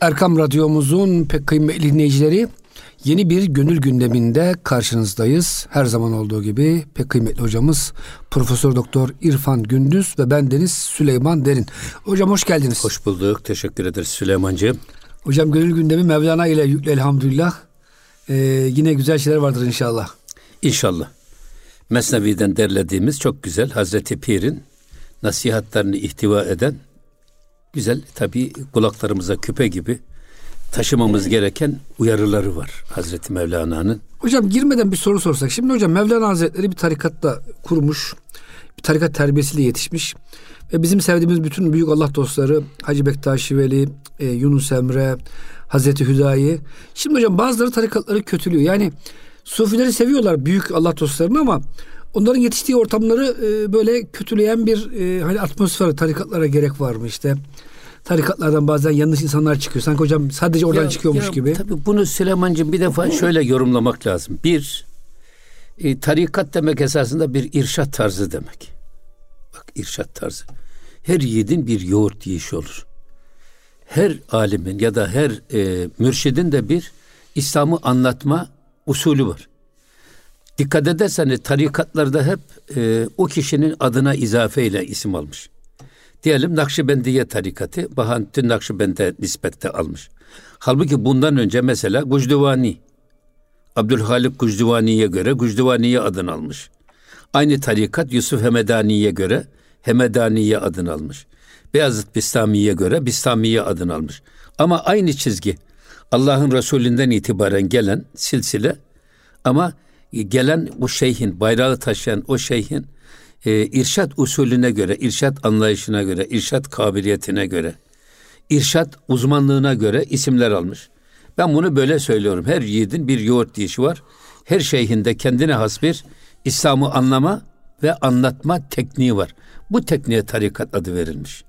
Erkam Radyomuzun pek kıymetli dinleyicileri yeni bir gönül gündeminde karşınızdayız. Her zaman olduğu gibi pek kıymetli hocamız Profesör Doktor İrfan Gündüz ve ben Deniz Süleyman Derin. Hocam hoş geldiniz. Hoş bulduk. Teşekkür ederiz Süleymancığım. Hocam gönül gündemi Mevlana ile yüklü elhamdülillah. Ee, yine güzel şeyler vardır inşallah. İnşallah. Mesnevi'den derlediğimiz çok güzel Hazreti Pir'in nasihatlerini ihtiva eden güzel tabi kulaklarımıza küpe gibi taşımamız gereken uyarıları var Hazreti Mevlana'nın. Hocam girmeden bir soru sorsak. Şimdi hocam Mevlana Hazretleri bir tarikatta kurmuş. Bir tarikat terbiyesiyle yetişmiş. Ve bizim sevdiğimiz bütün büyük Allah dostları Hacı Bektaşi Veli, e, Yunus Emre, Hazreti Hüdayi. Şimdi hocam bazıları tarikatları kötülüyor. Yani Sufileri seviyorlar büyük Allah dostlarını ama onların yetiştiği ortamları e, böyle kötüleyen bir e, hani atmosfer tarikatlara gerek var mı işte tarikatlardan bazen yanlış insanlar çıkıyor. Sanki hocam sadece oradan ya, çıkıyormuş ya, gibi. Tabii bunu Süleyman'cığım bir defa şöyle yorumlamak lazım. Bir, e, tarikat demek esasında bir irşat tarzı demek. Bak irşat tarzı. Her yiğidin bir yoğurt yiyişi olur. Her alimin ya da her e, mürşidin de bir İslam'ı anlatma usulü var. Dikkat ederseniz tarikatlarda hep e, o kişinin adına izafeyle isim almış. Diyelim Nakşibendiye tarikatı Bahattin Nakşibend'e nispette almış. Halbuki bundan önce mesela Gucduvani, Abdülhalik Gucduvani'ye göre Gucduvani'ye adını almış. Aynı tarikat Yusuf Hemedani'ye göre Hemedani'ye adını almış. Beyazıt Bistami'ye göre Bistami'ye adını almış. Ama aynı çizgi Allah'ın Resulünden itibaren gelen silsile ama gelen bu şeyhin, bayrağı taşıyan o şeyhin e, irşat usulüne göre, irşat anlayışına göre, irşat kabiliyetine göre, irşat uzmanlığına göre isimler almış. Ben bunu böyle söylüyorum. Her yiğidin bir yoğurt dişi var. Her şeyhinde kendine has bir İslam'ı anlama ve anlatma tekniği var. Bu tekniğe tarikat adı verilmiş.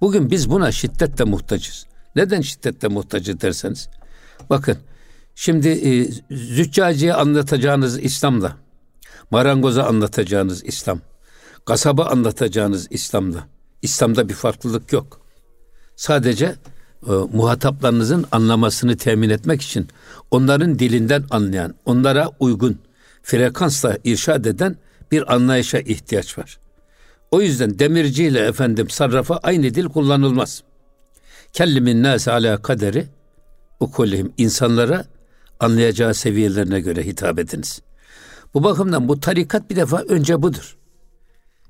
Bugün biz buna şiddetle muhtacız. Neden şiddetle muhtacı derseniz? Bakın şimdi e, züccaciye anlatacağınız İslam'la, marangoza anlatacağınız İslam, kasaba anlatacağınız İslam'la, İslam'da bir farklılık yok. Sadece e, muhataplarınızın anlamasını temin etmek için onların dilinden anlayan, onlara uygun frekansla irşad eden bir anlayışa ihtiyaç var. O yüzden demirci ile efendim sarrafa aynı dil kullanılmaz. Kellimin nâs ala kaderi ukulihim insanlara anlayacağı seviyelerine göre hitap ediniz. Bu bakımdan bu tarikat bir defa önce budur.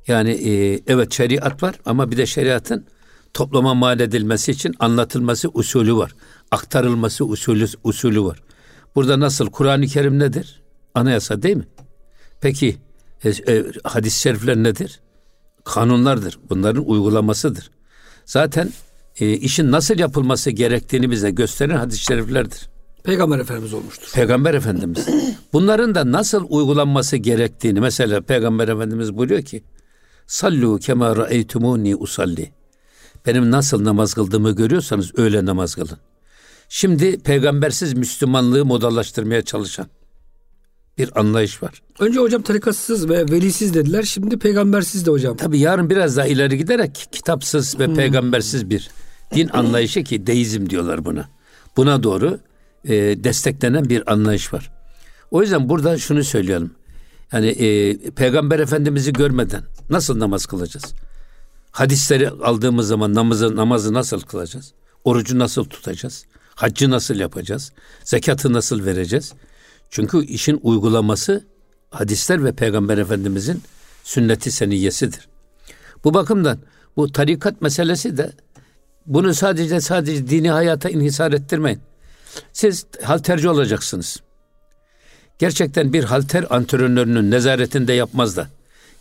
Yani e, evet şeriat var ama bir de şeriatın toplama mal edilmesi için anlatılması usulü var. Aktarılması usulü, usulü var. Burada nasıl Kur'an-ı Kerim nedir? Anayasa değil mi? Peki e, e, hadis-i şerifler nedir? Kanunlardır. Bunların uygulamasıdır. Zaten e, işin nasıl yapılması gerektiğini bize gösteren hadis-i şeriflerdir. Peygamber Efendimiz olmuştur. Peygamber Efendimiz. Bunların da nasıl uygulanması gerektiğini mesela Peygamber Efendimiz buyuruyor ki Sallu kema ra'eytumuni usalli. Benim nasıl namaz kıldığımı görüyorsanız öyle namaz kılın. Şimdi peygambersiz Müslümanlığı modalaştırmaya çalışan bir anlayış var. Önce hocam tarikatsız ve velisiz dediler. Şimdi peygambersiz de hocam. Tabi yarın biraz daha ileri giderek kitapsız ve hmm. peygambersiz bir din anlayışı ki deizm diyorlar buna. Buna doğru e, desteklenen bir anlayış var. O yüzden burada şunu söyleyelim. Yani e, peygamber efendimizi görmeden nasıl namaz kılacağız? Hadisleri aldığımız zaman namazı, namazı nasıl kılacağız? Orucu nasıl tutacağız? Haccı nasıl yapacağız? Zekatı nasıl vereceğiz? Çünkü işin uygulaması hadisler ve Peygamber Efendimizin sünneti seniyesidir. Bu bakımdan bu tarikat meselesi de bunu sadece sadece dini hayata inhisar ettirmeyin. Siz halterci olacaksınız. Gerçekten bir halter antrenörünün nezaretinde yapmaz da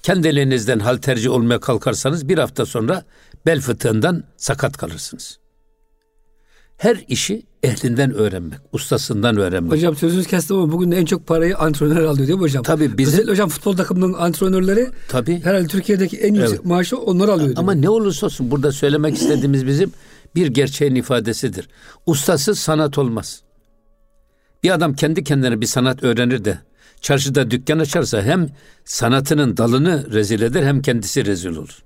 kendilerinizden halterci olmaya kalkarsanız bir hafta sonra bel fıtığından sakat kalırsınız. Her işi ehlinden öğrenmek, ustasından öğrenmek. Hocam sözünüz kestim ama bugün en çok parayı antrenör alıyor değil mi hocam? Tabii bizim... Özellikle hocam futbol takımının antrenörleri Tabii. herhalde Türkiye'deki en yüksek evet. maaşı onlar alıyor. Ama ne olursa olsun burada söylemek istediğimiz bizim bir gerçeğin ifadesidir. Ustasız sanat olmaz. Bir adam kendi kendine bir sanat öğrenir de çarşıda dükkan açarsa hem sanatının dalını rezil eder hem kendisi rezil olur.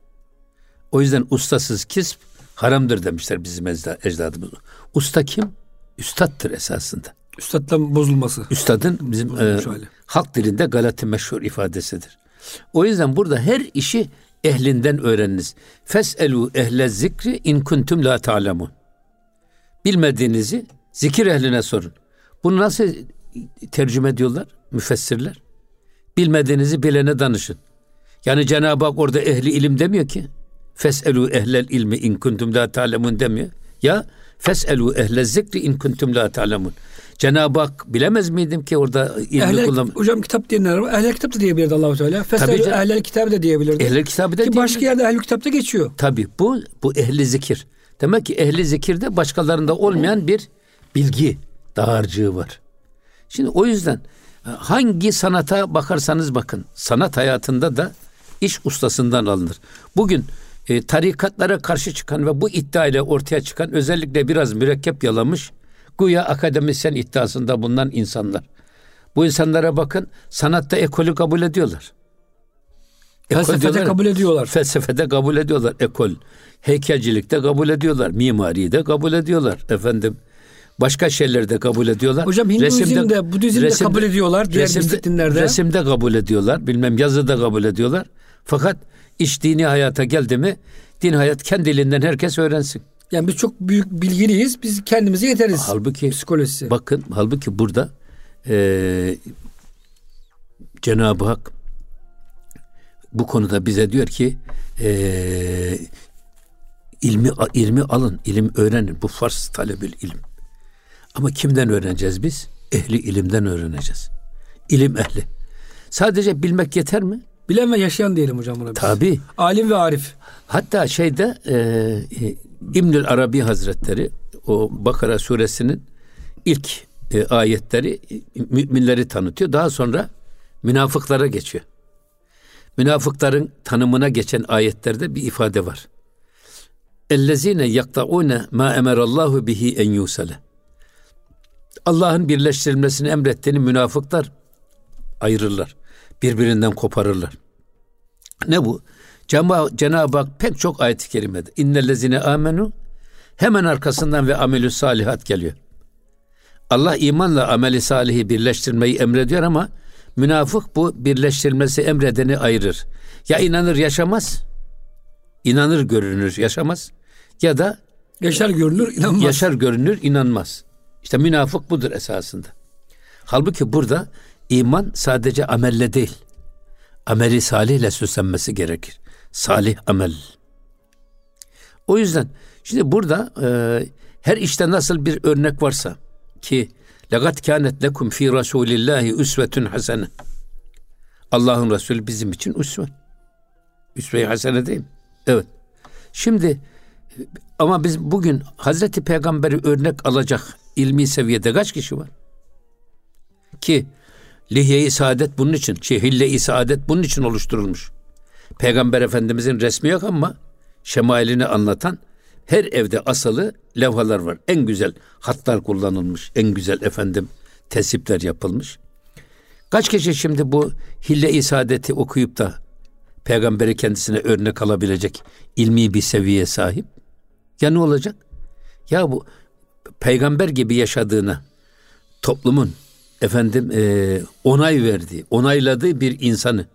O yüzden ustasız kisp haramdır demişler bizim ecdadımız. Usta kim? Üstattır esasında. Üstadla bozulması. Üstadın bizim e, halk dilinde galati meşhur ifadesidir. O yüzden burada her işi ehlinden öğreniniz. Feselu ehle zikri in kuntum la ta'lemun. Bilmediğinizi zikir ehline sorun. Bunu nasıl tercüme ediyorlar müfessirler? Bilmediğinizi bilene danışın. Yani Cenab-ı Hak orada ehli ilim demiyor ki. Feselu ehlel ilmi in kuntum la ta'lemun demiyor. Ya feselu ehle zikri in kuntum la ta'lemun. Cenab-ı Hak bilemez miydim ki orada ilmi ehlel, kullan... Hocam kitap diyenler var. Ehlel kitap da diyebilirdi Allahu Teala. Feselu ehlel kitabı da diyebilirdi. Ehlel kitabı da Ki başka yerde ehlel kitapta geçiyor. Tabi bu bu ehli zikir. Demek ki ehli zikirde başkalarında olmayan bir bilgi dağarcığı var. Şimdi o yüzden e, hangi sanata bakarsanız bakın sanat hayatında da iş ustasından alınır. Bugün e, tarikatlara karşı çıkan ve bu iddia ile ortaya çıkan özellikle biraz mürekkep yalamış güya akademisyen iddiasında bulunan insanlar. Bu insanlara bakın sanatta ekolü kabul ediyorlar. Felsefede kabul ediyorlar. Felsefede kabul ediyorlar ekol. Heykelcilikte kabul ediyorlar. Mimariyi kabul ediyorlar. Efendim başka şeyleri de kabul ediyorlar. Hocam Hinduizm'de, Budizm'de resimde, kabul ediyorlar. Diğer resimde, dinlerde. Resimde kabul ediyorlar. Bilmem yazıda kabul ediyorlar. Fakat iş dini hayata geldi mi din hayat kendiliğinden herkes öğrensin. Yani biz çok büyük bilgiliyiz. Biz kendimize yeteriz. Halbuki psikolojisi. Bakın halbuki burada e, Cenab-ı Hak bu konuda bize diyor ki e, ilmi ilmi alın, ilim öğrenin. Bu Fars talebül ilim. Ama kimden öğreneceğiz biz? Ehli ilimden öğreneceğiz. İlim ehli. Sadece bilmek yeter mi? Bilen ve yaşayan diyelim hocam buna biz. Tabi. Alim ve arif. Hatta şeyde e, e, İbnül Arabi Hazretleri o Bakara suresinin ilk e, ayetleri müminleri tanıtıyor. Daha sonra münafıklara geçiyor. Münafıkların tanımına geçen ayetlerde bir ifade var. Ellezine yaktaune ma emerallahu bihi en yusale. Allah'ın birleştirilmesini emrettiğini münafıklar ayırırlar. Birbirinden koparırlar. Ne bu? Cenab-ı Hak pek çok ayet-i kerimede. İnnellezine amenu hemen arkasından ve amelü salihat geliyor. Allah imanla ameli salihi birleştirmeyi emrediyor ama münafık bu birleştirilmesi emredeni ayırır. Ya inanır yaşamaz, inanır görünür yaşamaz ya da yaşar görünür inanmaz. Yaşar görünür inanmaz. İşte münafık budur esasında. Halbuki burada iman sadece amelle değil, ameli salihle süslenmesi gerekir. Salih amel. O yüzden şimdi burada e, her işte nasıl bir örnek varsa ki lagat kânet lekum fi rasulillahi üsvetun hasene. Allah'ın Resulü bizim için üsve. Üsve-i hasene değil mi? Evet. Şimdi ama biz bugün Hazreti Peygamber'i örnek alacak ilmi seviyede kaç kişi var? Ki lihye-i saadet bunun için, şey, hille-i saadet bunun için oluşturulmuş. Peygamber Efendimizin resmi yok ama şemailini anlatan her evde asılı levhalar var. En güzel hatlar kullanılmış, en güzel efendim tesipler yapılmış. Kaç kişi şimdi bu hille-i saadeti okuyup da peygamberi kendisine örnek alabilecek ilmi bir seviyeye sahip? Ya ne olacak? Ya bu peygamber gibi yaşadığına toplumun efendim e, onay verdiği, onayladığı bir insanı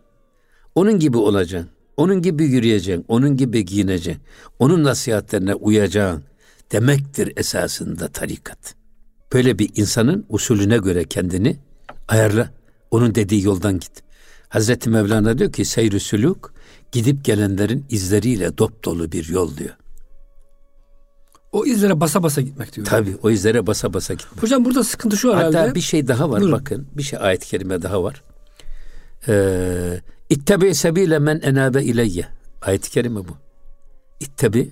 onun gibi olacaksın. Onun gibi yürüyeceksin. Onun gibi giyineceksin. Onun nasihatlerine uyacaksın. Demektir esasında tarikat. Böyle bir insanın usulüne göre kendini ayarla. Onun dediği yoldan git. Hazreti Mevlana diyor ki seyr sülük gidip gelenlerin izleriyle dop dolu bir yol diyor. O izlere basa basa gitmek diyor. Tabii o izlere basa basa gitmek. Hocam burada sıkıntı şu herhalde. Hatta bir şey daha var Buyurun. bakın. Bir şey ayet-i kerime daha var. Ee, sebile men enabe ileyye. Ayet-i kerime bu. İttebi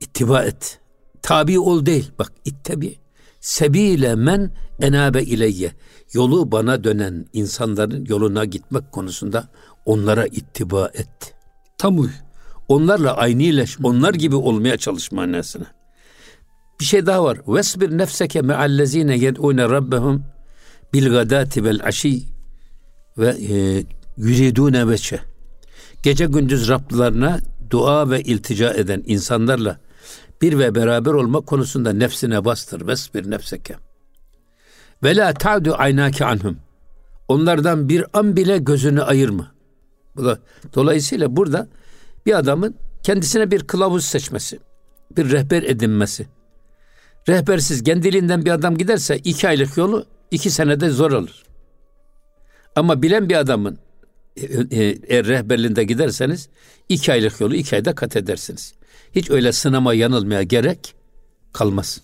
ittiba et. Tabi ol değil. Bak ittebi sebile men enabe ileyye. Yolu bana dönen insanların yoluna gitmek konusunda onlara ittiba et. Tam uy. Onlarla aynıleş. Onlar gibi olmaya çalış manasına. Bir şey daha var. Vesbir nefseke me'allezine yed'une rabbehum bil gadati vel aşi ve e, yuridune veçe. Gece gündüz Rablarına dua ve iltica eden insanlarla bir ve beraber olma konusunda nefsine bastır. Vesbir nefseke. Ve la ta'du aynake anhum. Onlardan bir an bile gözünü ayırma. Bu da, dolayısıyla burada bir adamın kendisine bir kılavuz seçmesi, bir rehber edinmesi. Rehbersiz kendiliğinden bir adam giderse iki aylık yolu iki senede zor olur. Ama bilen bir adamın e, e, eğer rehberliğinde giderseniz iki aylık yolu iki ayda kat edersiniz. Hiç öyle sınama yanılmaya gerek kalmaz.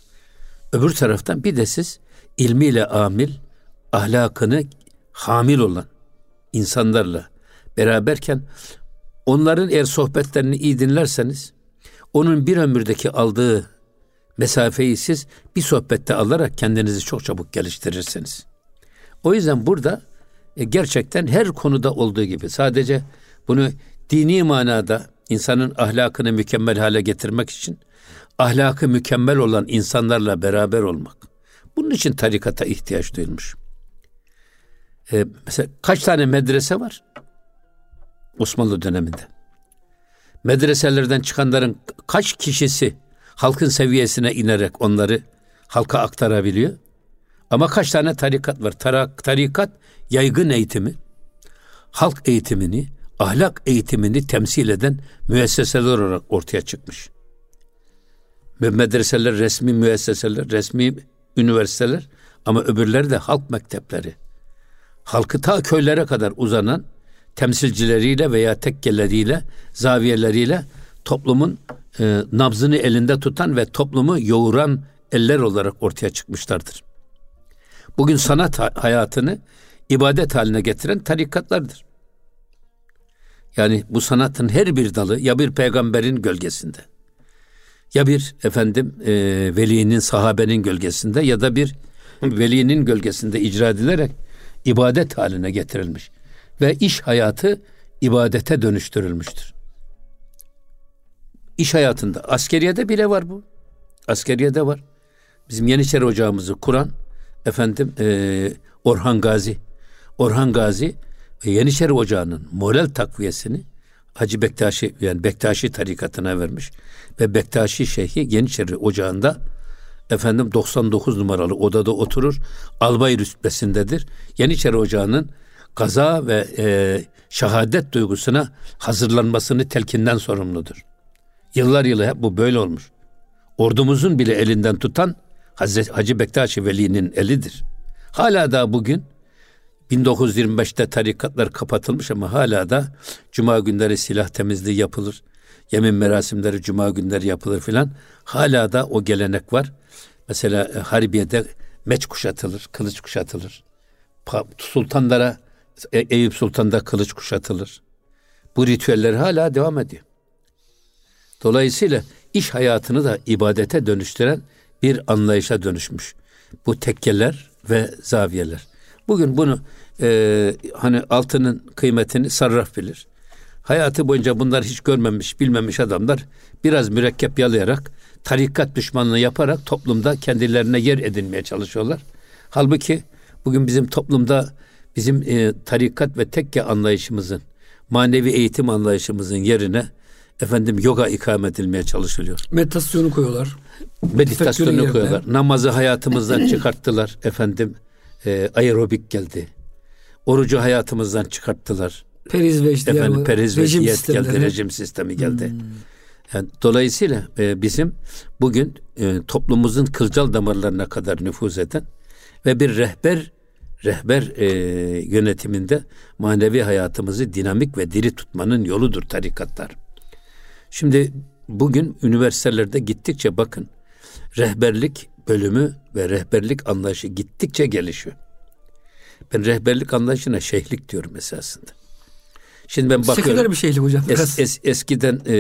Öbür taraftan bir de siz ilmiyle amil, ahlakını hamil olan insanlarla beraberken onların eğer sohbetlerini iyi dinlerseniz onun bir ömürdeki aldığı mesafeyi siz bir sohbette alarak kendinizi çok çabuk geliştirirsiniz. O yüzden burada e, gerçekten her konuda olduğu gibi sadece bunu dini manada insanın ahlakını mükemmel hale getirmek için ahlakı mükemmel olan insanlarla beraber olmak. Bunun için tarikata ihtiyaç duyulmuş. Ee, mesela kaç tane medrese var? Osmanlı döneminde. Medreselerden çıkanların kaç kişisi halkın seviyesine inerek onları halka aktarabiliyor? Ama kaç tane tarikat var? Tarikat yaygın eğitimi, halk eğitimini, ahlak eğitimini temsil eden müesseseler olarak ortaya çıkmış. Medreseler, resmi müesseseler, resmi üniversiteler ama öbürleri de halk mektepleri. Halkı ta köylere kadar uzanan temsilcileriyle veya tekkeleriyle, zaviyeleriyle toplumun e, nabzını elinde tutan ve toplumu yoğuran eller olarak ortaya çıkmışlardır. Bugün sanat hayatını ibadet haline getiren tarikatlardır. Yani bu sanatın her bir dalı ya bir peygamberin gölgesinde ya bir efendim e, velinin sahabenin gölgesinde ya da bir velinin gölgesinde icra edilerek ibadet haline getirilmiş ve iş hayatı ibadete dönüştürülmüştür. İş hayatında askeriyede bile var bu. Askeriyede var. Bizim Yeniçeri ocağımızı kuran efendim e, Orhan Gazi. Orhan Gazi e, Yeniçeri Ocağı'nın moral takviyesini Hacı Bektaşi yani Bektaşi tarikatına vermiş. Ve Bektaşi Şeyhi Yeniçeri Ocağı'nda efendim 99 numaralı odada oturur. Albay rütbesindedir. Yeniçeri Ocağı'nın kaza ve e, şehadet duygusuna hazırlanmasını telkinden sorumludur. Yıllar yılı hep bu böyle olmuş. Ordumuzun bile elinden tutan Hazreti Hacı Bektaşi Veli'nin elidir. Hala da bugün 1925'te tarikatlar kapatılmış ama hala da cuma günleri silah temizliği yapılır. Yemin merasimleri cuma günleri yapılır filan. Hala da o gelenek var. Mesela e, Harbiye'de meç kuşatılır, kılıç kuşatılır. Sultanlara e, Eyüp Sultan'da kılıç kuşatılır. Bu ritüeller hala devam ediyor. Dolayısıyla iş hayatını da ibadete dönüştüren bir anlayışa dönüşmüş. Bu tekkeler ve zaviyeler. Bugün bunu e, hani altının kıymetini sarraf bilir. Hayatı boyunca bunlar hiç görmemiş, bilmemiş adamlar biraz mürekkep yalayarak, tarikat düşmanlığı yaparak toplumda kendilerine yer edinmeye çalışıyorlar. Halbuki bugün bizim toplumda bizim e, tarikat ve tekke anlayışımızın, manevi eğitim anlayışımızın yerine efendim yoga ikame edilmeye çalışılıyor. Meditasyonu koyuyorlar. Meditasyonu koyuyorlar. Namazı hayatımızdan çıkarttılar efendim. E, aerobik geldi. Orucu hayatımızdan çıkarttılar. Periz ve işte efendim periz ve diyet geldi, rejim sistemi geldi. Hmm. Yani dolayısıyla e, bizim bugün e, toplumumuzun kılcal damarlarına kadar nüfuz eden ve bir rehber rehber e, yönetiminde manevi hayatımızı dinamik ve diri tutmanın yoludur tarikatlar. Şimdi bugün üniversitelerde gittikçe bakın rehberlik bölümü ve rehberlik anlayışı gittikçe gelişiyor. Ben rehberlik anlayışına şeyhlik diyorum esasında. Şimdi ben bakıyorum. Seküler bir şeyhlik hocam. Es, es, eskiden e,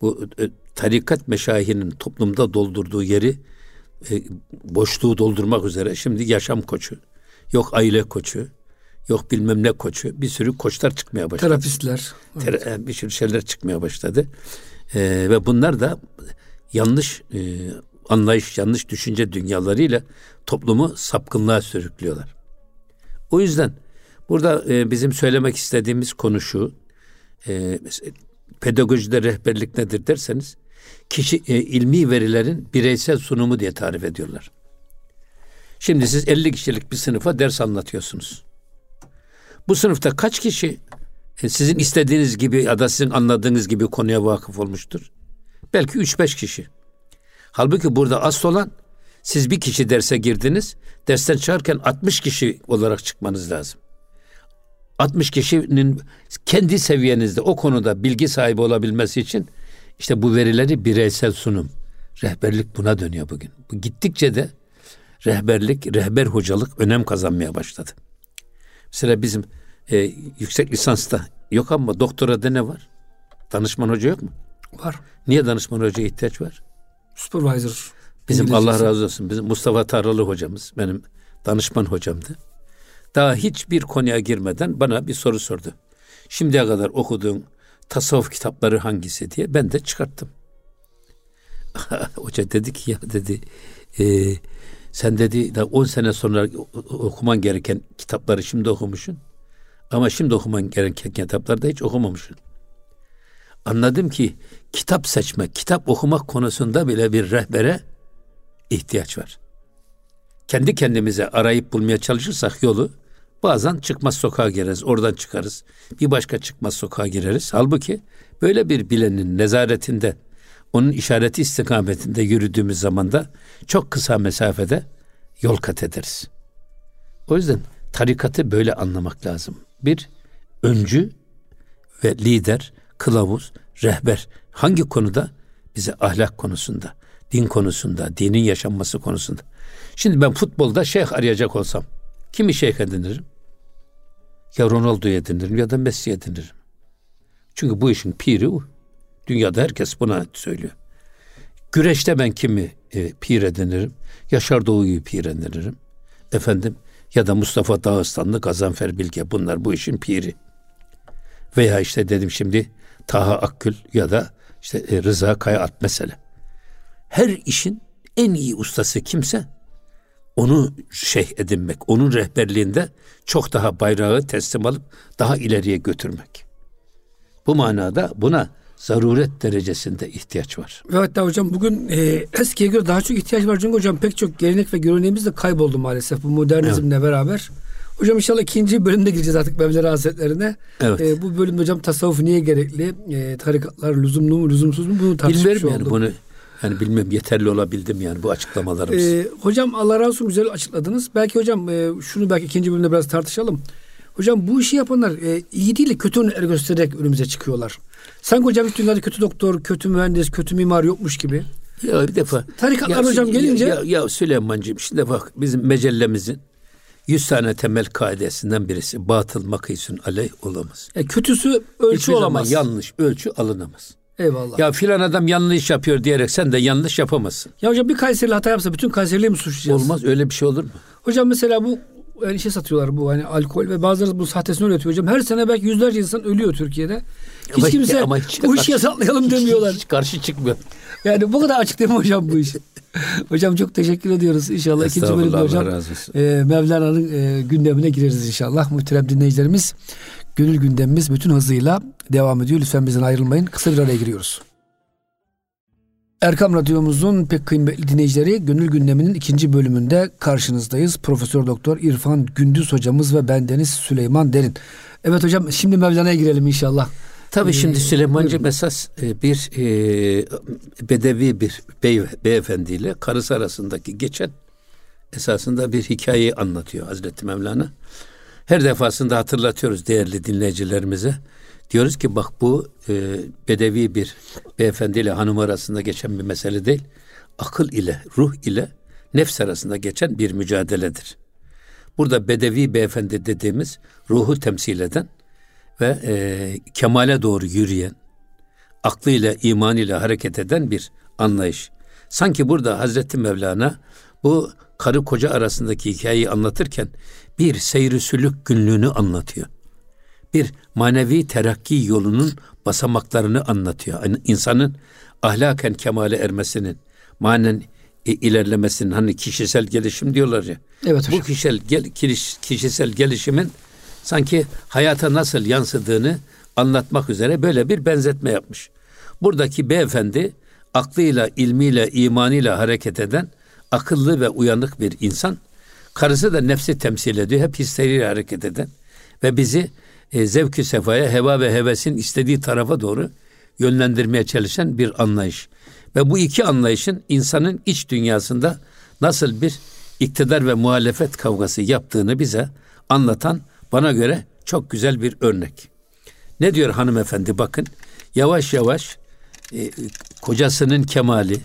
bu e, tarikat meşayihinin toplumda doldurduğu yeri e, boşluğu doldurmak üzere şimdi yaşam koçu, yok aile koçu, yok bilmem ne koçu bir sürü koçlar çıkmaya başladı. Terapistler. Evet. bir sürü şeyler çıkmaya başladı. E, ve bunlar da yanlış e, anlayış, yanlış düşünce dünyalarıyla toplumu sapkınlığa sürüklüyorlar. O yüzden burada e, bizim söylemek istediğimiz konu şu. E, pedagojide rehberlik nedir derseniz kişi e, ilmi verilerin bireysel sunumu diye tarif ediyorlar. Şimdi siz 50 kişilik bir sınıfa ders anlatıyorsunuz. Bu sınıfta kaç kişi e, sizin istediğiniz gibi ya da sizin anladığınız gibi konuya vakıf olmuştur? Belki 3-5 kişi. Halbuki burada asıl olan siz bir kişi derse girdiniz. Dersten çıkarken 60 kişi olarak çıkmanız lazım. 60 kişinin kendi seviyenizde o konuda bilgi sahibi olabilmesi için işte bu verileri bireysel sunum, rehberlik buna dönüyor bugün. Bu gittikçe de rehberlik, rehber hocalık önem kazanmaya başladı. Mesela bizim e, yüksek lisansta yok ama doktorada ne var? Danışman hoca yok mu? Var. Niye danışman hocaya ihtiyaç var? Supervisor. Bizim. Allah razı olsun. Bizim Mustafa Tarlalı hocamız benim danışman hocamdı. Daha hiçbir konuya girmeden bana bir soru sordu. Şimdiye kadar okuduğun tasavvuf kitapları hangisi diye ben de çıkarttım. Hoca dedi ki ya dedi e, sen dedi daha 10 sene sonra okuman gereken kitapları şimdi okumuşsun. Ama şimdi okuman gereken kitapları da hiç okumamışsın. Anladım ki kitap seçmek, kitap okumak konusunda bile bir rehbere ihtiyaç var. Kendi kendimize arayıp bulmaya çalışırsak yolu bazen çıkmaz sokağa gireriz, oradan çıkarız. Bir başka çıkmaz sokağa gireriz. Halbuki böyle bir bilenin nezaretinde, onun işareti istikametinde yürüdüğümüz zamanda çok kısa mesafede yol kat ederiz. O yüzden tarikatı böyle anlamak lazım. Bir, öncü ve lider, kılavuz, rehber hangi konuda? Bize ahlak konusunda, din konusunda, dinin yaşanması konusunda. Şimdi ben futbolda şeyh arayacak olsam kimi şeyh edinirim? Ya Ronaldo'yu edinirim ya da Messi'yi edinirim. Çünkü bu işin piri o. Dünyada herkes buna söylüyor. Güreşte ben kimi e, pir edinirim? Yaşar Doğu'yu pir edinirim. Efendim ya da Mustafa Dağıstanlı, Gazanfer Bilge bunlar bu işin piri. Veya işte dedim şimdi Taha Akgül ya da işte e, Rıza Kayat mesela. Her işin en iyi ustası kimse onu şeyh edinmek, onun rehberliğinde çok daha bayrağı teslim alıp daha ileriye götürmek. Bu manada buna zaruret derecesinde ihtiyaç var. Ve hatta hocam bugün e, eskiye göre daha çok ihtiyaç var. Çünkü hocam pek çok gelenek ve göreneğimiz de kayboldu maalesef bu modernizmle beraber. Hocam inşallah ikinci bölümde gireceğiz artık Mevlana Hazretlerine. Evet. E, bu bölümde hocam tasavvuf niye gerekli? E, tarikatlar lüzumlu mu lüzumsuz mu? Bunu tartışmış Bilmiyorum yani bunu yani bilmem yeterli olabildim yani bu açıklamalarımız. E, hocam Allah razı olsun güzel açıkladınız. Belki hocam e, şunu belki ikinci bölümde biraz tartışalım. Hocam bu işi yapanlar e, iyi değil de kötü örnekler göstererek önümüze çıkıyorlar. Sanki hocam hiç dünyada kötü doktor, kötü mühendis, kötü mimar yokmuş gibi. Ya bir defa. Tarikatlar Ya- hocam ya- gelince Ya, ya Süleyman'cığım şimdi bak bizim mecellemizin 100 tane temel kaidesinden birisi batıl makaysun aleyh olamaz. e, kötüsü ölçü Hiçbir olamaz. yanlış ölçü alınamaz. Eyvallah. Ya, Ya filan adam yanlış yapıyor diyerek sen de yanlış yapamazsın. hocam bir Kayserili hata yapsa bütün Kayserili'yi mi suçlayacağız? Olmaz öyle bir şey olur mu? Hocam mesela bu yani şey satıyorlar bu hani alkol ve bazıları bu sahtesini üretiyor hocam. Her sene belki yüzlerce insan ölüyor Türkiye'de. Hiç Ama- kimse ama hiç bu işi yasaklayalım demiyorlar. Hiç karşı çıkmıyor. Yani bu kadar açık değil mi hocam bu iş? hocam çok teşekkür ediyoruz. İnşallah ikinci bölümde hocam e, Mevlana'nın e, gündemine gireriz inşallah. Muhterem dinleyicilerimiz gönül gündemimiz bütün hızıyla devam ediyor. Lütfen bizden ayrılmayın. Kısa bir araya giriyoruz. Erkam Radyomuzun pek kıymetli dinleyicileri Gönül Gündemi'nin ikinci bölümünde karşınızdayız. Profesör Doktor İrfan Gündüz hocamız ve bendeniz Süleyman Derin. Evet hocam şimdi Mevlana'ya girelim inşallah. Tabii Ee, şimdi Süleymancı esas e, bir e, bedevi bir bey, beyefendiyle karısı arasındaki geçen esasında bir hikayeyi anlatıyor Hazreti Mevlana. Her defasında hatırlatıyoruz değerli dinleyicilerimize. Diyoruz ki bak bu e, bedevi bir beyefendiyle hanım arasında geçen bir mesele değil. Akıl ile, ruh ile nefs arasında geçen bir mücadeledir. Burada bedevi beyefendi dediğimiz ruhu temsil eden ve e, kemale doğru yürüyen, aklıyla, imanıyla hareket eden bir anlayış. Sanki burada Hazreti Mevlana bu karı koca arasındaki hikayeyi anlatırken bir seyri sülük günlüğünü anlatıyor. Bir manevi terakki yolunun basamaklarını anlatıyor. Yani insanın ahlaken kemale ermesinin, manen e, ilerlemesinin hani kişisel gelişim diyorlar ya. Evet Bu hocam. kişisel gel, kişisel gelişimin sanki hayata nasıl yansıdığını anlatmak üzere böyle bir benzetme yapmış. Buradaki beyefendi aklıyla, ilmiyle, imanıyla hareket eden akıllı ve uyanık bir insan. Karısı da nefsi temsil ediyor. Hep hisleriyle hareket eden ve bizi e, zevk-ü sefaya, heva ve hevesin istediği tarafa doğru yönlendirmeye çalışan bir anlayış. Ve bu iki anlayışın insanın iç dünyasında nasıl bir iktidar ve muhalefet kavgası yaptığını bize anlatan bana göre çok güzel bir örnek. Ne diyor hanımefendi bakın yavaş yavaş e, kocasının kemali,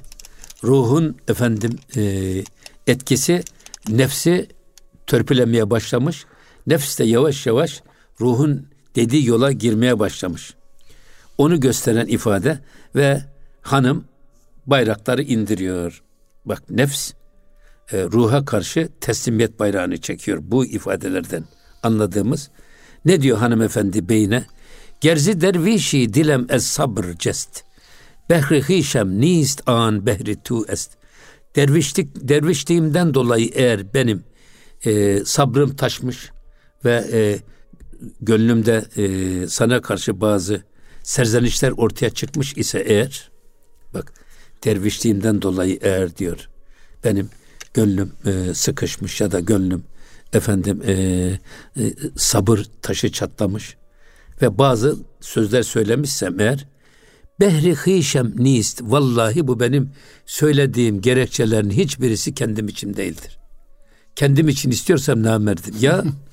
ruhun efendim e, etkisi nefsi törpülemeye başlamış. Nefs de yavaş yavaş ruhun dediği yola girmeye başlamış. Onu gösteren ifade ve hanım bayrakları indiriyor. Bak nefs e, ruha karşı teslimiyet bayrağını çekiyor bu ifadelerden anladığımız. Ne diyor hanımefendi beyine? Gerzi dervişi dilem ez sabr cest. Behri hişem nist an behri tu est. Dervişlik, dervişliğimden dolayı eğer benim e, sabrım taşmış ve e, gönlümde e, sana karşı bazı serzenişler ortaya çıkmış ise eğer bak dervişliğimden dolayı eğer diyor benim gönlüm e, sıkışmış ya da gönlüm efendim e, e, sabır taşı çatlamış ve bazı sözler söylemişsem eğer behri hişem nist vallahi bu benim söylediğim gerekçelerin hiçbirisi kendim için değildir. Kendim için istiyorsam namerdim. Ya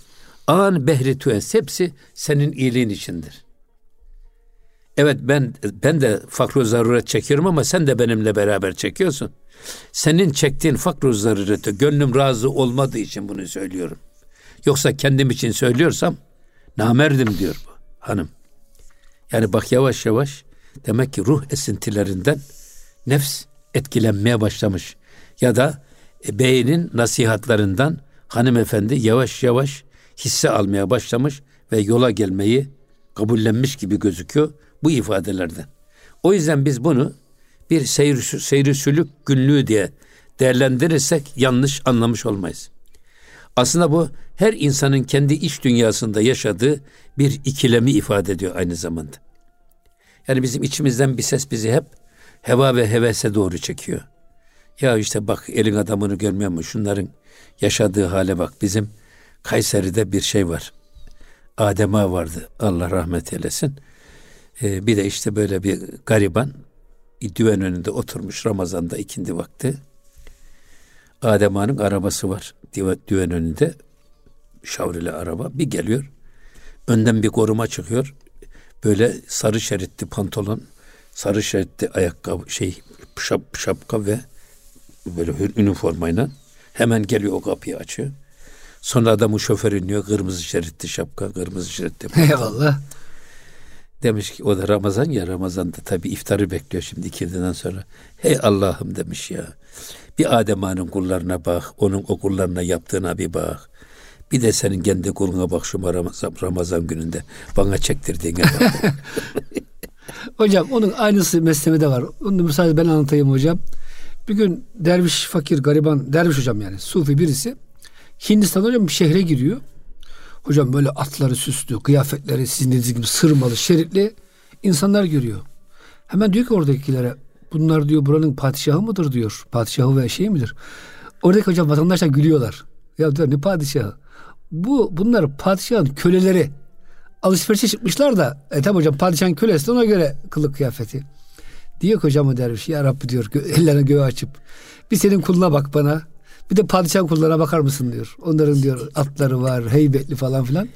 an behri tues hepsi senin iyiliğin içindir. Evet ben ben de fakru zaruret çekiyorum ama sen de benimle beraber çekiyorsun. Senin çektiğin fakru zarureti gönlüm razı olmadığı için bunu söylüyorum. Yoksa kendim için söylüyorsam namerdim diyor bu hanım. Yani bak yavaş yavaş demek ki ruh esintilerinden nefs etkilenmeye başlamış. Ya da e, beynin nasihatlarından hanımefendi yavaş yavaş hisse almaya başlamış ve yola gelmeyi kabullenmiş gibi gözüküyor bu ifadelerden. O yüzden biz bunu bir seyir, seyri sülük günlüğü diye değerlendirirsek yanlış anlamış olmayız. Aslında bu her insanın kendi iç dünyasında yaşadığı bir ikilemi ifade ediyor aynı zamanda. Yani bizim içimizden bir ses bizi hep heva ve hevese doğru çekiyor. Ya işte bak elin adamını görmüyor mu? Şunların yaşadığı hale bak. Bizim Kayseri'de bir şey var. Adema vardı. Allah rahmet eylesin. Ee, bir de işte böyle bir gariban düven önünde oturmuş Ramazan'da ikindi vakti. Adema'nın arabası var düven önünde. Şavrili araba. Bir geliyor. Önden bir koruma çıkıyor. Böyle sarı şeritli pantolon, sarı şeritli ayakkabı, şey şap, şapka ve böyle üniformayla hemen geliyor o kapıyı açıyor. Sonra adamın şoför iniyor. Kırmızı şeritli şapka, kırmızı şeritli. Eyvallah. Demiş ki o da Ramazan ya Ramazan'da tabi iftarı bekliyor şimdi ikindiden sonra. Hey Allah'ım demiş ya. Bir Adem'in kullarına bak. Onun o kullarına yaptığına bir bak. Bir de senin kendi kuluna bak şu Ramazan, Ramazan gününde. Bana çektirdiğine bak. hocam onun aynısı mesleme de var. Onu müsaade ben anlatayım hocam. Bir gün derviş fakir gariban derviş hocam yani sufi birisi Hindistan hocam bir şehre giriyor. Hocam böyle atları süslü, kıyafetleri sizin dediğiniz gibi sırmalı, şeritli insanlar görüyor. Hemen diyor ki oradakilere bunlar diyor buranın padişahı mıdır diyor. Padişahı ve şey midir? Oradaki hocam vatandaşlar gülüyorlar. Ya diyor ne padişahı? Bu bunlar padişahın köleleri. Alışverişe çıkmışlar da e tabi hocam padişahın kölesi ona göre kılık kıyafeti. Diyor ki hocam o derviş ya Rabbi diyor ellerine göğe açıp bir senin kuluna bak bana bir de padişah kullarına bakar mısın diyor. Onların diyor atları var, heybetli falan filan.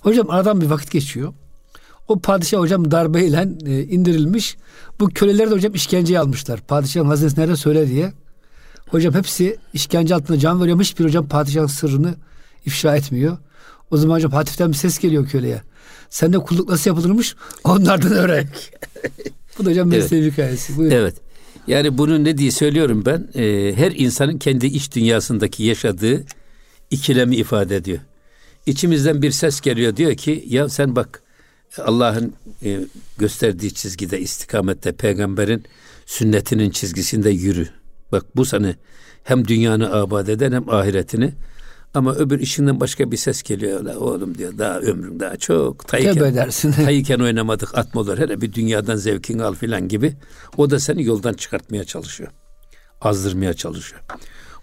Hocam aradan bir vakit geçiyor. O padişah hocam darbeyle e, indirilmiş. Bu köleleri de hocam işkenceye almışlar. Padişahın hazinesine nerede söyle diye. Hocam hepsi işkence altında can veriyor. Hiçbir hocam padişahın sırrını ifşa etmiyor. O zaman hocam hatiften bir ses geliyor köleye. Sen de kulluk nasıl yapılırmış onlardan öğren. Bu da hocam mesleği evet. hikayesi. Buyurun. Evet. Yani bunu ne diye söylüyorum ben? E, her insanın kendi iç dünyasındaki yaşadığı ikilemi ifade ediyor. İçimizden bir ses geliyor diyor ki ya sen bak Allah'ın e, gösterdiği çizgide istikamette peygamberin sünnetinin çizgisinde yürü. Bak bu seni hem dünyanı abad eden hem ahiretini Ama öbür işinden başka bir ses geliyor. La oğlum diyor daha ömrün daha çok. Tayken, Tövbe edersin. Tayken oynamadık atma olur. Hele bir dünyadan zevkini al filan gibi. O da seni yoldan çıkartmaya çalışıyor. Azdırmaya çalışıyor.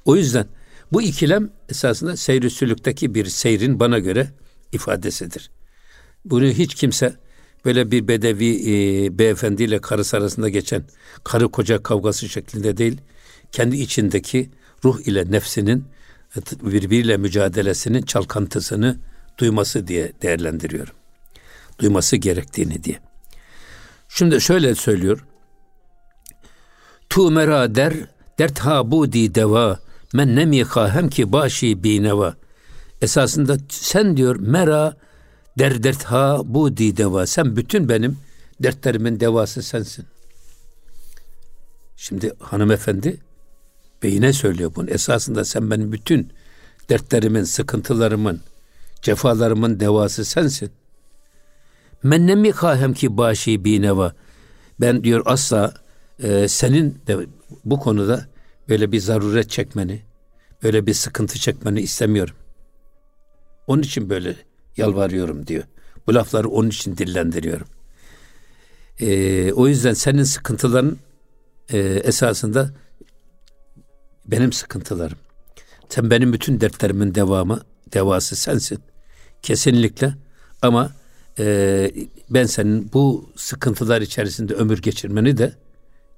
O yüzden bu ikilem esasında seyri sülükteki bir seyrin bana göre ifadesidir. Bunu hiç kimse böyle bir bedevi e, beyefendiyle karısı arasında geçen karı koca kavgası şeklinde değil, kendi içindeki ruh ile nefsinin birbiriyle mücadelesinin çalkantısını duyması diye değerlendiriyorum. Duyması gerektiğini diye. Şimdi şöyle söylüyor. Tu mera der dert ha bu di deva men nemi hem ki başi bineva. Esasında sen diyor mera der dert ha bu di deva. Sen bütün benim dertlerimin devası sensin. Şimdi hanımefendi beyine söylüyor bunu. Esasında sen benim bütün dertlerimin, sıkıntılarımın, cefalarımın devası sensin. Men ne mi kahem ki başi bineva. Ben diyor asla e, senin de bu konuda böyle bir zaruret çekmeni, böyle bir sıkıntı çekmeni istemiyorum. Onun için böyle yalvarıyorum diyor. Bu lafları onun için dillendiriyorum. E, o yüzden senin sıkıntıların e, esasında benim sıkıntılarım. Sen benim bütün dertlerimin devamı, devası sensin. Kesinlikle. Ama e, ben senin bu sıkıntılar içerisinde ömür geçirmeni de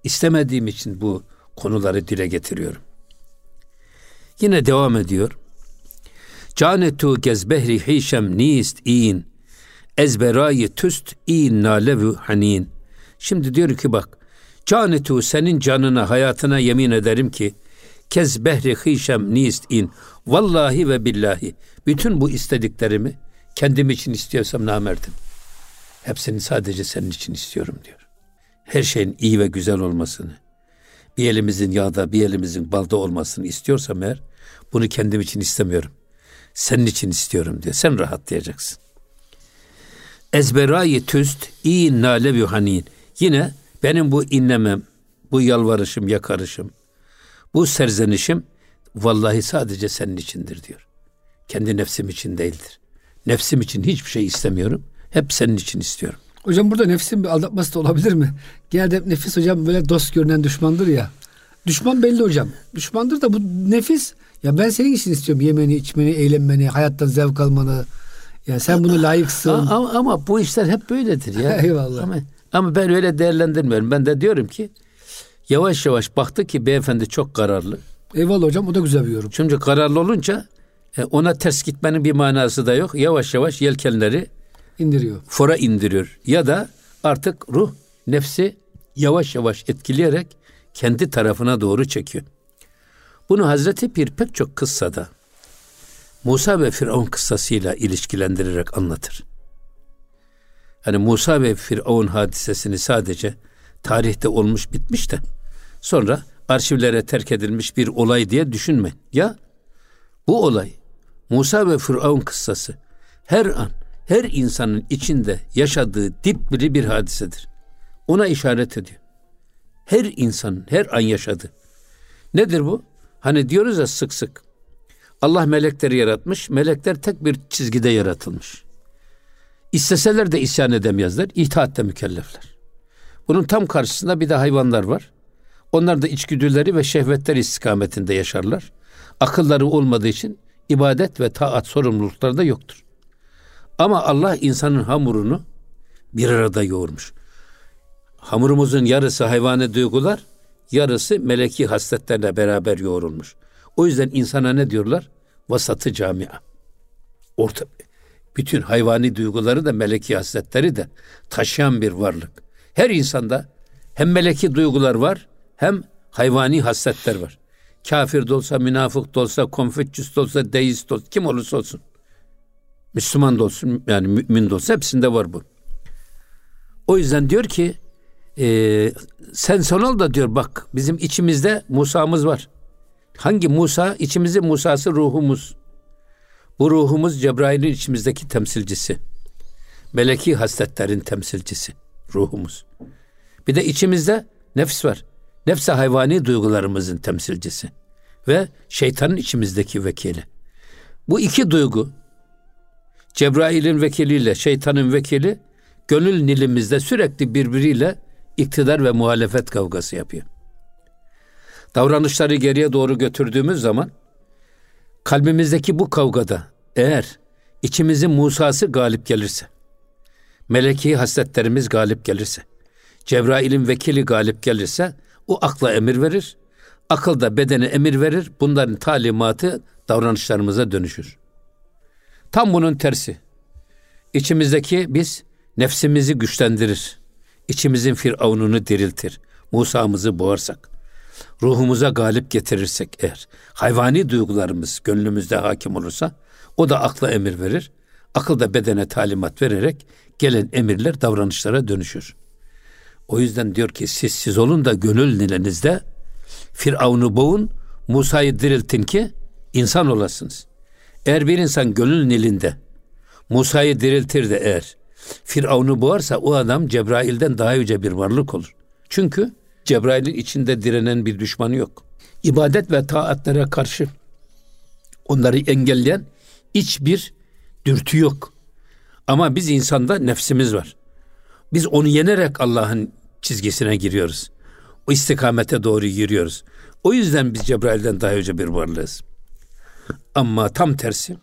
istemediğim için bu konuları dile getiriyorum. Yine devam ediyor. Canetu gezbehri hişem nist in ezberayı tüst in nalevu hanin. Şimdi diyor ki bak Canetu senin canına hayatına yemin ederim ki kez behri hişem nist in. Vallahi ve billahi bütün bu istediklerimi kendim için istiyorsam namerdim. Hepsini sadece senin için istiyorum diyor. Her şeyin iyi ve güzel olmasını, bir elimizin yağda, bir elimizin balda olmasını istiyorsam eğer bunu kendim için istemiyorum. Senin için istiyorum diyor. Sen rahatlayacaksın. Ezberayı tüst iyi nale hanin. Yine benim bu inlemem, bu yalvarışım, yakarışım, bu serzenişim vallahi sadece senin içindir diyor. Kendi nefsim için değildir. Nefsim için hiçbir şey istemiyorum. Hep senin için istiyorum. Hocam burada nefsin bir aldatması da olabilir mi? Genelde nefis hocam böyle dost görünen düşmandır ya. Düşman belli hocam. Düşmandır da bu nefis ya ben senin için istiyorum yemeni, içmeni, eğlenmeni, hayattan zevk almanı. Ya sen bunu layıksın. Ama, ama bu işler hep böyledir ya. Eyvallah. Ama, ama ben öyle değerlendirmiyorum. Ben de diyorum ki yavaş yavaş baktı ki beyefendi çok kararlı. Eyvallah hocam o da güzel bir yorum. Çünkü kararlı olunca e, ona ters gitmenin bir manası da yok. Yavaş yavaş yelkenleri indiriyor. Fora indiriyor. Ya da artık ruh nefsi yavaş yavaş etkileyerek kendi tarafına doğru çekiyor. Bunu Hazreti Pir pek çok kıssada Musa ve Firavun kıssasıyla ilişkilendirerek anlatır. Yani Musa ve Firavun hadisesini sadece tarihte olmuş bitmiş de sonra arşivlere terk edilmiş bir olay diye düşünme. Ya bu olay Musa ve Firavun kıssası her an her insanın içinde yaşadığı dipli bir hadisedir. Ona işaret ediyor. Her insanın her an yaşadı. Nedir bu? Hani diyoruz ya sık sık. Allah melekleri yaratmış. Melekler tek bir çizgide yaratılmış. İsteseler de isyan edemezler. İtaatle mükellefler. Bunun tam karşısında bir de hayvanlar var. Onlar da içgüdüleri ve şehvetler istikametinde yaşarlar. Akılları olmadığı için ibadet ve taat sorumlulukları da yoktur. Ama Allah insanın hamurunu bir arada yoğurmuş. Hamurumuzun yarısı hayvani duygular, yarısı meleki hasletlerle beraber yoğrulmuş. O yüzden insana ne diyorlar? Vasatı camia. Orta, bütün hayvani duyguları da meleki hasletleri de taşıyan bir varlık. Her insanda hem meleki duygular var hem hayvani hasletler var. Kafir de olsa, münafık da olsa, konfüçyüs de olsa, deist de olsa, kim olursa olsun. Müslüman da olsun, yani mümin de olsa hepsinde var bu. O yüzden diyor ki e, sen son ol da diyor bak bizim içimizde Musa'mız var. Hangi Musa? İçimizin Musa'sı ruhumuz. Bu ruhumuz Cebrail'in içimizdeki temsilcisi. Meleki hasletlerin temsilcisi. Ruhumuz. Bir de içimizde nefs var. Nefse hayvani duygularımızın temsilcisi. Ve şeytanın içimizdeki vekili. Bu iki duygu Cebrail'in vekiliyle şeytanın vekili gönül nilimizde sürekli birbiriyle iktidar ve muhalefet kavgası yapıyor. Davranışları geriye doğru götürdüğümüz zaman kalbimizdeki bu kavgada eğer içimizin Musa'sı galip gelirse, meleki hasletlerimiz galip gelirse, Cebrail'in vekili galip gelirse o akla emir verir. Akıl da bedene emir verir. Bunların talimatı davranışlarımıza dönüşür. Tam bunun tersi. İçimizdeki biz nefsimizi güçlendirir. İçimizin firavununu diriltir. Musa'mızı boğarsak. Ruhumuza galip getirirsek eğer. Hayvani duygularımız gönlümüzde hakim olursa o da akla emir verir. Akıl da bedene talimat vererek gelen emirler davranışlara dönüşür. O yüzden diyor ki siz siz olun da gönül nilenizde Firavun'u boğun, Musa'yı diriltin ki insan olasınız. Eğer bir insan gönül nilinde Musa'yı diriltir de eğer Firavun'u boğarsa o adam Cebrail'den daha yüce bir varlık olur. Çünkü Cebrail'in içinde direnen bir düşmanı yok. İbadet ve taatlere karşı onları engelleyen hiçbir dürtü yok. Ama biz insanda nefsimiz var. Biz onu yenerek Allah'ın çizgisine giriyoruz. O istikamete doğru yürüyoruz. O yüzden biz Cebrail'den daha önce bir varlığız. Ama tam tersi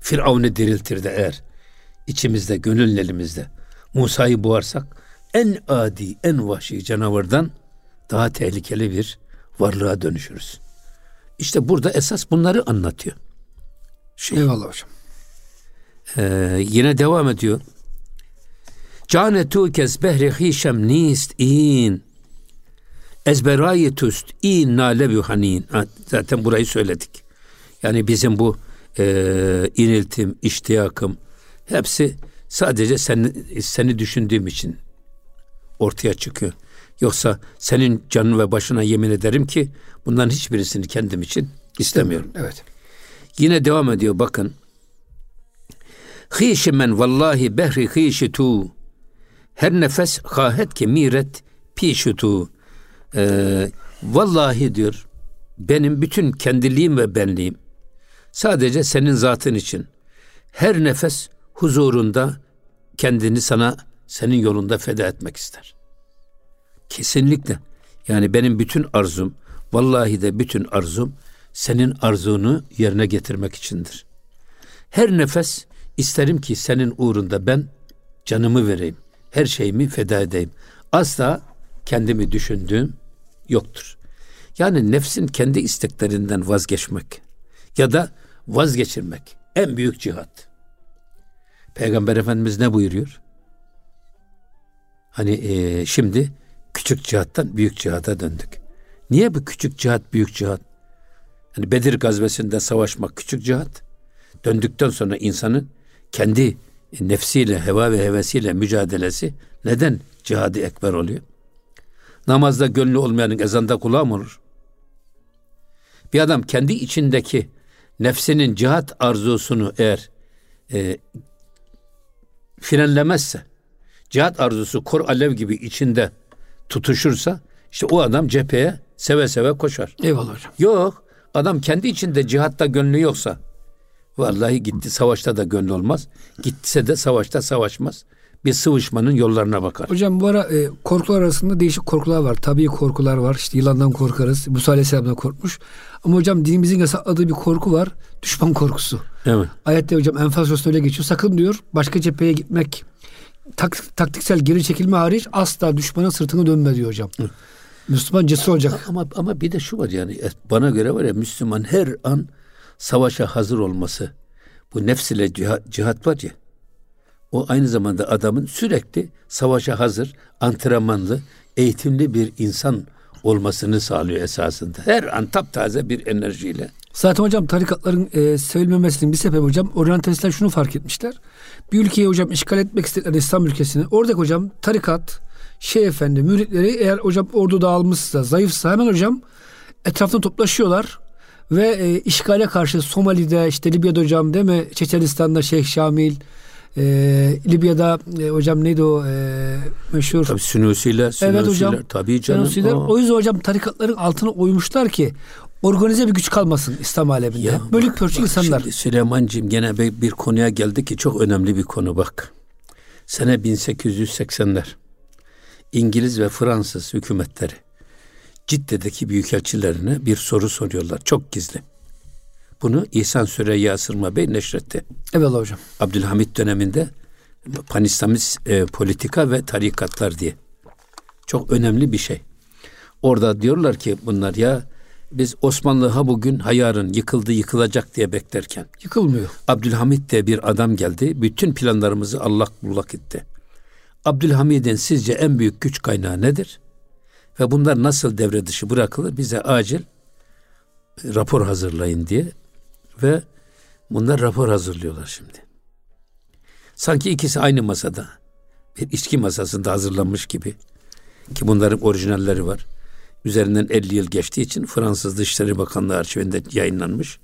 Firavun'u diriltir de eğer içimizde, gönül elimizde Musa'yı boğarsak en adi, en vahşi canavardan daha tehlikeli bir varlığa dönüşürüz. İşte burada esas bunları anlatıyor. Şey, Eyvallah hocam. Ee, yine devam ediyor. Cane tu kes behri hişem nist in. Ezberayi tust in nale hanin. Zaten burayı söyledik. Yani bizim bu e, iniltim, iştiyakım hepsi sadece seni, seni düşündüğüm için ortaya çıkıyor. Yoksa senin canın ve başına yemin ederim ki bunların hiçbirisini kendim için istemiyorum. Evet. Yine devam ediyor bakın. Hişi men vallahi behri hişi tu her nefes hahet ki miret pişutu. Ee, vallahi diyor benim bütün kendiliğim ve benliğim sadece senin zatın için her nefes huzurunda kendini sana senin yolunda feda etmek ister. Kesinlikle. Yani benim bütün arzum, vallahi de bütün arzum senin arzunu yerine getirmek içindir. Her nefes isterim ki senin uğrunda ben canımı vereyim her şeyimi feda edeyim. Asla kendimi düşündüğüm yoktur. Yani nefsin kendi isteklerinden vazgeçmek ya da vazgeçirmek en büyük cihat. Peygamber Efendimiz ne buyuruyor? Hani e, şimdi küçük cihattan büyük cihata döndük. Niye bu küçük cihat büyük cihat? Yani Bedir gazvesinde savaşmak küçük cihat. Döndükten sonra insanın kendi nefsiyle, heva ve hevesiyle mücadelesi neden cihadı ekber oluyor? Namazda gönlü olmayanın ezanda kulağı mı olur? Bir adam kendi içindeki nefsinin cihat arzusunu eğer e, frenlemezse, cihat arzusu kor alev gibi içinde tutuşursa, işte o adam cepheye seve seve koşar. Eyvallah hocam. Yok, adam kendi içinde cihatta gönlü yoksa, Vallahi gitti savaşta da gönlü olmaz. Gitse de savaşta savaşmaz. Bir sıvışmanın yollarına bakar. Hocam bu ara e, korkular arasında değişik korkular var. Tabii korkular var. İşte yılandan korkarız. Musa Aleyhisselam'dan korkmuş. Ama hocam dinimizin yasakladığı bir korku var. Düşman korkusu. Evet. Ayette hocam Enfal Suresi'nde öyle geçiyor. Sakın diyor başka cepheye gitmek tak, taktiksel geri çekilme hariç asla düşmanın sırtını dönme diyor hocam. Hı. Müslüman cesur olacak. Ama ama bir de şu var yani bana göre var ya Müslüman her an savaşa hazır olması, bu nefs ile cihat, cihat var ya, o aynı zamanda adamın sürekli savaşa hazır, antrenmanlı, eğitimli bir insan olmasını sağlıyor esasında. Her an taptaze bir enerjiyle. Zaten hocam tarikatların e, sevilmemesinin bir sebebi hocam oryantalistler şunu fark etmişler. Bir ülkeyi hocam işgal etmek istedikleri İslam ülkesini oradaki hocam tarikat, şey efendi, müritleri eğer hocam ordu dağılmışsa, zayıfsa hemen hocam etrafına toplaşıyorlar ve e, işgale karşı Somali'de işte Libya'da hocam değil mi? Çeçenistan'da Şeyh Şamil e, Libya'da e, hocam neydi o e, meşhur? Tabii Sünüsiler, evet hocam. tabii canım. Sünüsiler. O yüzden hocam tarikatların altına oymuşlar ki organize bir güç kalmasın İslam aleminde. Ya, Bölük pörçük insanlar. Şimdi Süleyman'cığım gene bir, bir konuya geldi ki çok önemli bir konu bak. Sene 1880'ler. İngiliz ve Fransız hükümetleri Cidde'deki büyükelçilerine bir soru soruyorlar. Çok gizli. Bunu İhsan Süreyya Sırma Bey neşretti. Evet hocam. Abdülhamit döneminde panislamist e, politika ve tarikatlar diye. Çok önemli bir şey. Orada diyorlar ki bunlar ya biz Osmanlı ha bugün ha yarın yıkıldı yıkılacak diye beklerken. Yıkılmıyor. Abdülhamit de bir adam geldi. Bütün planlarımızı allak bullak etti. Abdülhamid'in sizce en büyük güç kaynağı nedir? Ve bunlar nasıl devre dışı bırakılır? Bize acil rapor hazırlayın diye ve bunlar rapor hazırlıyorlar şimdi. Sanki ikisi aynı masada. Bir içki masasında hazırlanmış gibi. Ki bunların orijinalleri var. Üzerinden 50 yıl geçtiği için Fransız Dışişleri Bakanlığı arşivinde yayınlanmış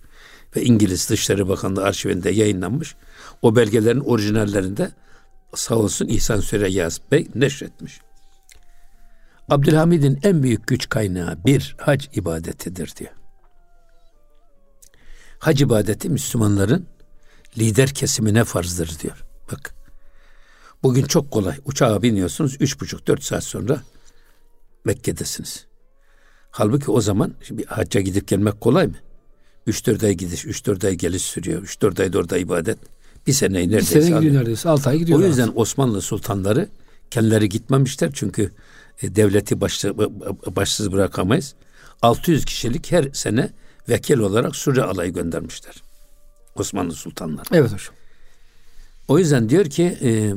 ve İngiliz Dışişleri Bakanlığı arşivinde yayınlanmış. O belgelerin orijinallerinde sağ olsun İhsan Süreyyaz Bey neşretmiş. Abdülhamid'in en büyük güç kaynağı bir hac ibadetidir diyor. Hac ibadeti Müslümanların lider kesimine farzdır diyor. Bak bugün çok kolay uçağa biniyorsunuz üç buçuk dört saat sonra Mekke'desiniz. Halbuki o zaman şimdi hacca gidip gelmek kolay mı? Üç dört ay gidiş, üç dört ay geliş sürüyor. Üç dört ay orada ibadet. Bir seneyi neredeyse Bir sene gidiyor neredeyse. Altı ay gidiyor. O yüzden Osmanlı sultanları kendileri gitmemişler. Çünkü e, devleti baş, başsız bırakamayız. 600 kişilik her sene vekil olarak Suriye alayı göndermişler. Osmanlı sultanları. Evet hocam. O yüzden diyor ki e,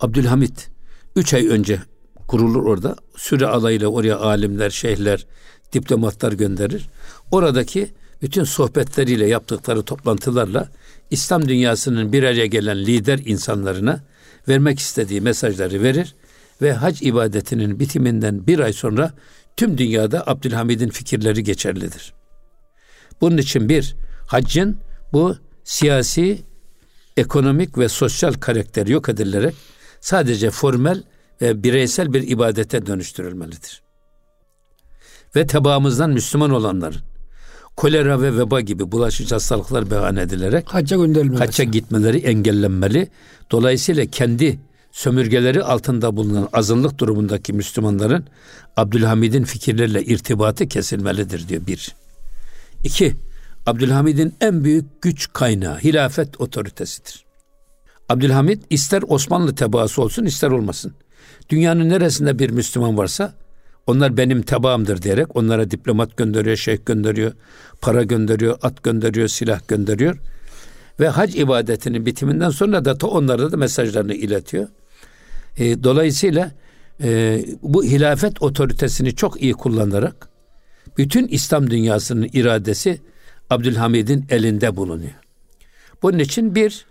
Abdülhamit üç ay önce kurulur orada. Süre alayıyla oraya alimler, şeyhler, diplomatlar gönderir. Oradaki bütün sohbetleriyle yaptıkları toplantılarla İslam dünyasının bir araya gelen lider insanlarına vermek istediği mesajları verir ve hac ibadetinin bitiminden bir ay sonra tüm dünyada Abdülhamid'in fikirleri geçerlidir. Bunun için bir, haccın bu siyasi, ekonomik ve sosyal karakteri yok edilerek sadece formel ve bireysel bir ibadete dönüştürülmelidir. Ve tebaamızdan Müslüman olanların kolera ve veba gibi bulaşıcı hastalıklar beyan edilerek hacca. Hacca gitmeleri engellenmeli. Dolayısıyla kendi sömürgeleri altında bulunan azınlık durumundaki Müslümanların Abdülhamid'in fikirlerle irtibatı kesilmelidir diyor bir. İki, Abdülhamid'in en büyük güç kaynağı hilafet otoritesidir. Abdülhamid ister Osmanlı tebaası olsun ister olmasın. Dünyanın neresinde bir Müslüman varsa onlar benim tebaamdır diyerek onlara diplomat gönderiyor, şeyh gönderiyor, para gönderiyor, at gönderiyor, silah gönderiyor. Ve hac ibadetinin bitiminden sonra da onlara da mesajlarını iletiyor. E, dolayısıyla e, bu hilafet otoritesini çok iyi kullanarak bütün İslam dünyasının iradesi Abdülhamid'in elinde bulunuyor. Bunun için bir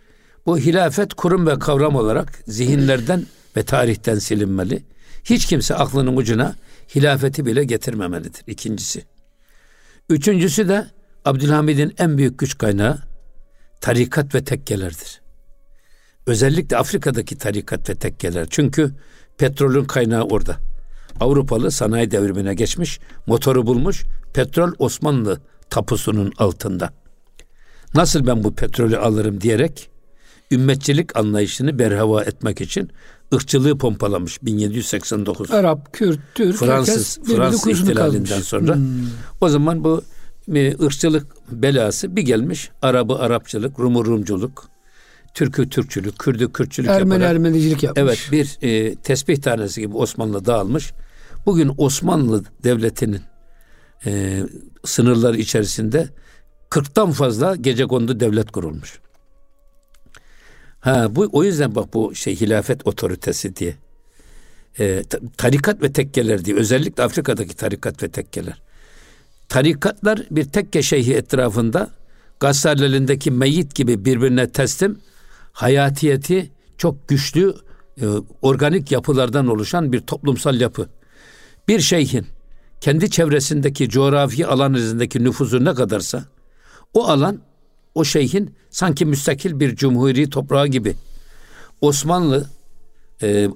bu hilafet kurum ve kavram olarak zihinlerden ve tarihten silinmeli. Hiç kimse aklının ucuna hilafeti bile getirmemelidir. İkincisi. Üçüncüsü de Abdülhamid'in en büyük güç kaynağı tarikat ve tekkelerdir. Özellikle Afrika'daki tarikat ve tekkeler. Çünkü petrolün kaynağı orada. Avrupalı sanayi devrimine geçmiş, motoru bulmuş, petrol Osmanlı tapusunun altında. Nasıl ben bu petrolü alırım diyerek ümmetçilik anlayışını berhava etmek için ırkçılığı pompalamış 1789. Arap, Kürt, Türk, Fransız, Fransız ihtilalinden kalmış. sonra. Hmm. O zaman bu e, ırkçılık belası bir gelmiş. Arabı Arapçılık, Rumu Rumculuk, Türkü Türkçülük, Kürdü Kürtçülük Ermeni yaparak, Ermenicilik yapmış. Evet bir e, tesbih tanesi gibi Osmanlı dağılmış. Bugün Osmanlı Devleti'nin e, sınırları içerisinde 40'tan fazla gece kondu devlet kurulmuş. Ha bu o yüzden bak bu şey hilafet otoritesi diye. E, tarikat ve tekkeler diye özellikle Afrika'daki tarikat ve tekkeler. Tarikatlar bir tekke şeyhi etrafında gazetelerindeki meyit gibi birbirine teslim hayatiyeti çok güçlü e, organik yapılardan oluşan bir toplumsal yapı. Bir şeyhin kendi çevresindeki coğrafi alan üzerindeki nüfuzu ne kadarsa o alan o şeyhin sanki müstakil bir cumhuri toprağı gibi Osmanlı e,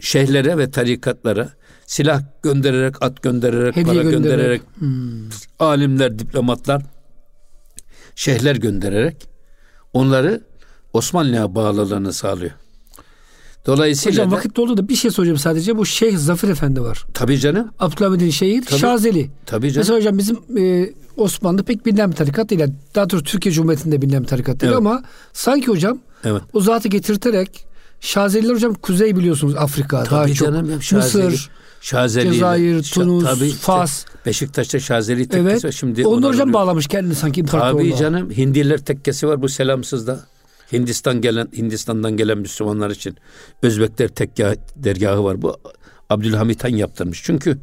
şeyhlere ve tarikatlara silah göndererek, at göndererek, Hediye para göndererek. göndererek, alimler, diplomatlar, şeyhler göndererek onları Osmanlı'ya bağlılığını sağlıyor. Dolayısıyla Hocam da, vakit doldu da bir şey soracağım sadece. Bu Şeyh Zafer Efendi var. tabii canım, Abdülhamid'in şeyhi Tabii. Şazeli. tabii canım. Mesela hocam bizim e, Osmanlı pek bilinen bir tarikat değil. Daha doğrusu Türkiye Cumhuriyeti'nde bilinen bir tarikat değil Evet. ama sanki hocam Evet. o zatı getirterek Şazeliler hocam kuzey biliyorsunuz Afrika daha Tabii çok. canım ya, Şazeli, Mısır, Şazeli, Cezayir, Tunus, tabii işte Fas. Beşiktaş'ta Şazeli tekkesi Evet. var. Şimdi Onu hocam oluyor. bağlamış kendini sanki Tabii imparatorluğa. canım Hindiler tekkesi var bu selamsızda. Hindistan gelen Hindistan'dan gelen Müslümanlar için Özbekler tekke dergahı var. Bu Abdülhamit Han yaptırmış. Çünkü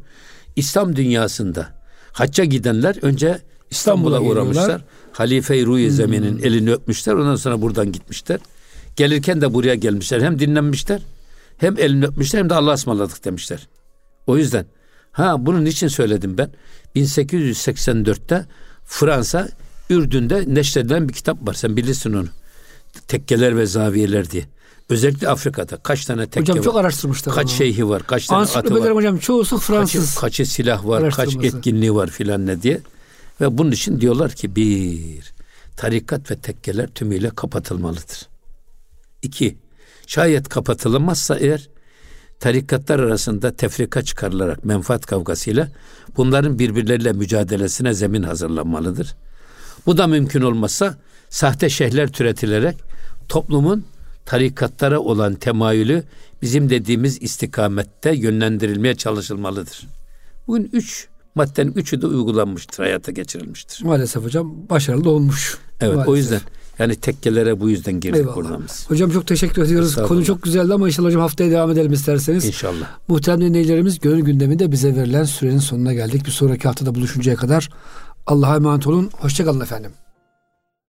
İslam dünyasında hacca gidenler önce İstanbul'a İstanbul'a uğramışlar. Halife-i Ruhi Zemin'in elini öpmüşler. Ondan sonra buradan gitmişler. Gelirken de buraya gelmişler. Hem dinlenmişler hem elini öpmüşler hem de Allah'a ısmarladık demişler. O yüzden ha bunun için söyledim ben. 1884'te Fransa Ürdün'de neşredilen bir kitap var. Sen bilirsin onu. Tekkeler ve zaviyeler diye. Özellikle Afrika'da kaç tane tekke Hocam var. çok araştırmışlar. kaç onu. şeyhi var, kaç tane atı var. Hocam çoğusu Fransız. Kaçı, kaçı silah var, kaç etkinliği var filan ne diye. Ve bunun için diyorlar ki bir, tarikat ve tekkeler tümüyle kapatılmalıdır. İki, şayet kapatılamazsa eğer tarikatlar arasında tefrika çıkarılarak menfaat kavgasıyla bunların birbirleriyle mücadelesine zemin hazırlanmalıdır. Bu da mümkün olmazsa sahte şeyhler türetilerek toplumun tarikatlara olan temayülü bizim dediğimiz istikamette yönlendirilmeye çalışılmalıdır. Bugün üç maddenin üçü de uygulanmıştır, hayata geçirilmiştir. Maalesef hocam başarılı da olmuş. Evet Maalesef. o yüzden yani tekkelere bu yüzden girdik Eyvallah. biz. Hocam çok teşekkür ediyoruz. Konu çok güzeldi ama inşallah hocam haftaya devam edelim isterseniz. İnşallah. Muhterem dinleyicilerimiz gönül gündeminde bize verilen sürenin sonuna geldik. Bir sonraki haftada buluşuncaya kadar Allah'a emanet olun. Hoşçakalın efendim.